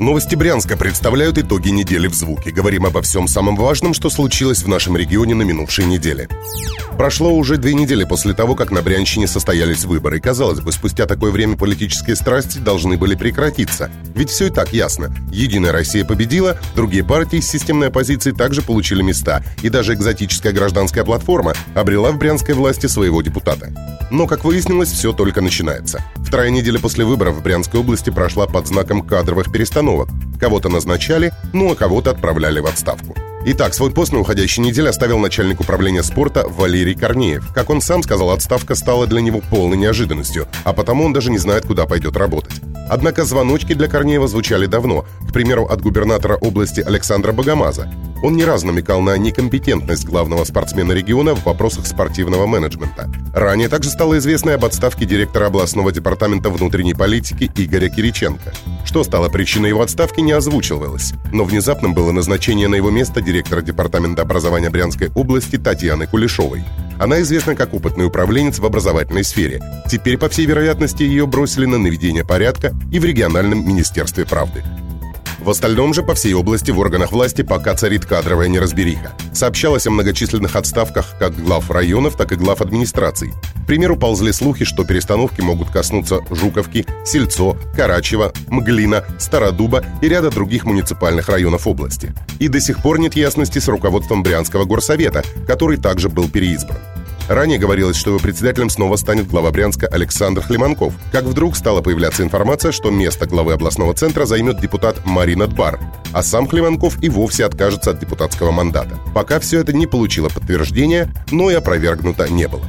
Новости Брянска представляют итоги недели в звуке. Говорим обо всем самом важном, что случилось в нашем регионе на минувшей неделе. Прошло уже две недели после того, как на Брянщине состоялись выборы. Казалось бы, спустя такое время политические страсти должны были прекратиться. Ведь все и так ясно. Единая Россия победила, другие партии с системной оппозицией также получили места. И даже экзотическая гражданская платформа обрела в брянской власти своего депутата. Но, как выяснилось, все только начинается. Вторая неделя после выборов в Брянской области прошла под знаком кадровых перестановок. Кого-то назначали, ну а кого-то отправляли в отставку. Итак, свой пост на уходящей неделе оставил начальник управления спорта Валерий Корнеев. Как он сам сказал, отставка стала для него полной неожиданностью, а потому он даже не знает, куда пойдет работать. Однако звоночки для Корнеева звучали давно, к примеру, от губернатора области Александра Богомаза. Он не раз намекал на некомпетентность главного спортсмена региона в вопросах спортивного менеджмента. Ранее также стало известно об отставке директора областного департамента внутренней политики Игоря Кириченко. Что стало причиной его отставки, не озвучивалось. Но внезапным было назначение на его место директора департамента образования Брянской области Татьяны Кулешовой. Она известна как опытный управленец в образовательной сфере. Теперь, по всей вероятности, ее бросили на наведение порядка и в региональном министерстве правды. В остальном же по всей области в органах власти пока царит кадровая неразбериха. Сообщалось о многочисленных отставках как глав районов, так и глав администраций. К примеру, ползли слухи, что перестановки могут коснуться Жуковки, Сельцо, Карачева, Мглина, Стародуба и ряда других муниципальных районов области. И до сих пор нет ясности с руководством Брянского горсовета, который также был переизбран. Ранее говорилось, что его председателем снова станет глава Брянска Александр Хлеманков. Как вдруг стала появляться информация, что место главы областного центра займет депутат Марина Дбар, а сам Хлеманков и вовсе откажется от депутатского мандата. Пока все это не получило подтверждения, но и опровергнуто не было.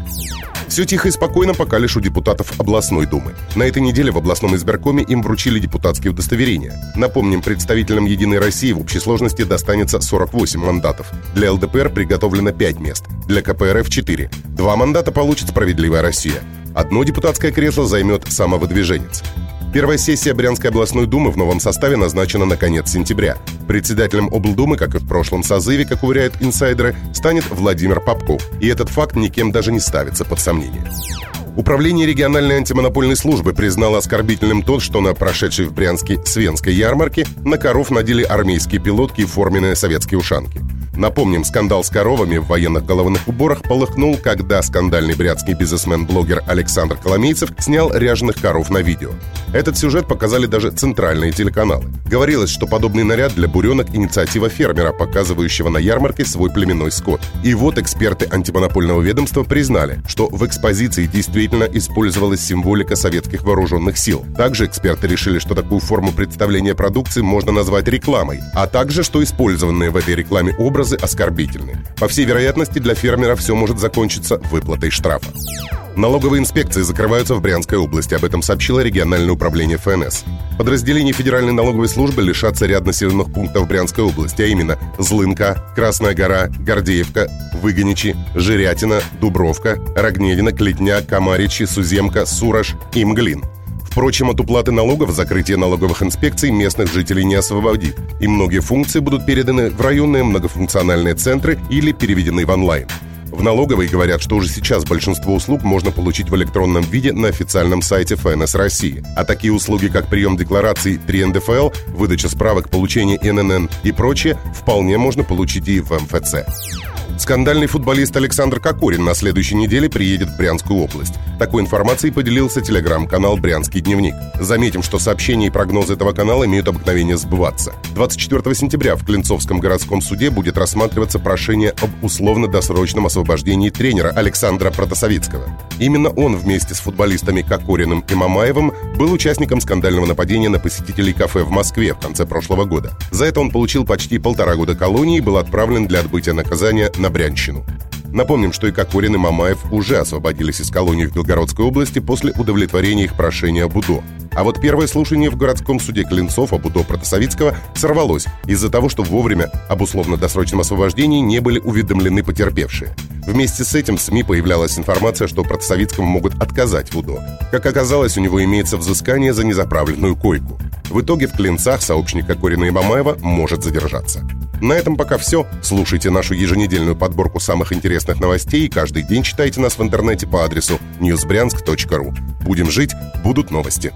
Все тихо и спокойно, пока лишь у депутатов областной думы. На этой неделе в областном избиркоме им вручили депутатские удостоверения. Напомним, представителям «Единой России» в общей сложности достанется 48 мандатов. Для ЛДПР приготовлено 5 мест, для КПРФ 4. Два мандата получит «Справедливая Россия». Одно депутатское кресло займет самовыдвиженец. Первая сессия Брянской областной думы в новом составе назначена на конец сентября. Председателем облдумы, как и в прошлом созыве, как уверяют инсайдеры, станет Владимир Попков. И этот факт никем даже не ставится под сомнение. Управление региональной антимонопольной службы признало оскорбительным тот, что на прошедшей в Брянске Свенской ярмарке на коров надели армейские пилотки и форменные советские ушанки. Напомним, скандал с коровами в военных головных уборах полыхнул, когда скандальный брятский бизнесмен-блогер Александр Коломейцев снял ряженых коров на видео. Этот сюжет показали даже центральные телеканалы. Говорилось, что подобный наряд для буренок – инициатива фермера, показывающего на ярмарке свой племенной скот. И вот эксперты антимонопольного ведомства признали, что в экспозиции действительно использовалась символика советских вооруженных сил. Также эксперты решили, что такую форму представления продукции можно назвать рекламой, а также, что использованные в этой рекламе образы образы оскорбительны. По всей вероятности, для фермера все может закончиться выплатой штрафа. Налоговые инспекции закрываются в Брянской области. Об этом сообщило региональное управление ФНС. Подразделения Федеральной налоговой службы лишатся ряд населенных пунктов Брянской области, а именно Злынка, Красная гора, Гордеевка, Выгоничи, Жирятина, Дубровка, Рогнедина, Клетня, Комаричи, Суземка, Сураж и Мглин – Впрочем, от уплаты налогов закрытие налоговых инспекций местных жителей не освободит, и многие функции будут переданы в районные многофункциональные центры или переведены в онлайн. В налоговой говорят, что уже сейчас большинство услуг можно получить в электронном виде на официальном сайте ФНС России. А такие услуги, как прием деклараций 3 НДФЛ, выдача справок, получение ННН и прочее, вполне можно получить и в МФЦ. Скандальный футболист Александр Кокорин на следующей неделе приедет в Брянскую область. Такой информацией поделился телеграм-канал «Брянский дневник». Заметим, что сообщения и прогнозы этого канала имеют обыкновение сбываться. 24 сентября в Клинцовском городском суде будет рассматриваться прошение об условно-досрочном освобождении тренера Александра Протасовицкого. Именно он вместе с футболистами Кокориным и Мамаевым был участником скандального нападения на посетителей кафе в Москве в конце прошлого года. За это он получил почти полтора года колонии и был отправлен для отбытия наказания на Брянщину. Напомним, что и Кокорин, и Мамаев уже освободились из колонии в Белгородской области после удовлетворения их прошения об УДО. А вот первое слушание в городском суде Клинцов об УДО Протасовицкого сорвалось из-за того, что вовремя об условно-досрочном освобождении не были уведомлены потерпевшие. Вместе с этим в СМИ появлялась информация, что Протасовицкому могут отказать в УДО. Как оказалось, у него имеется взыскание за незаправленную койку. В итоге в Клинцах сообщник Кокорина и Мамаева может задержаться. На этом пока все. Слушайте нашу еженедельную подборку самых интересных новостей и каждый день читайте нас в интернете по адресу newsbryansk.ru. Будем жить, будут новости.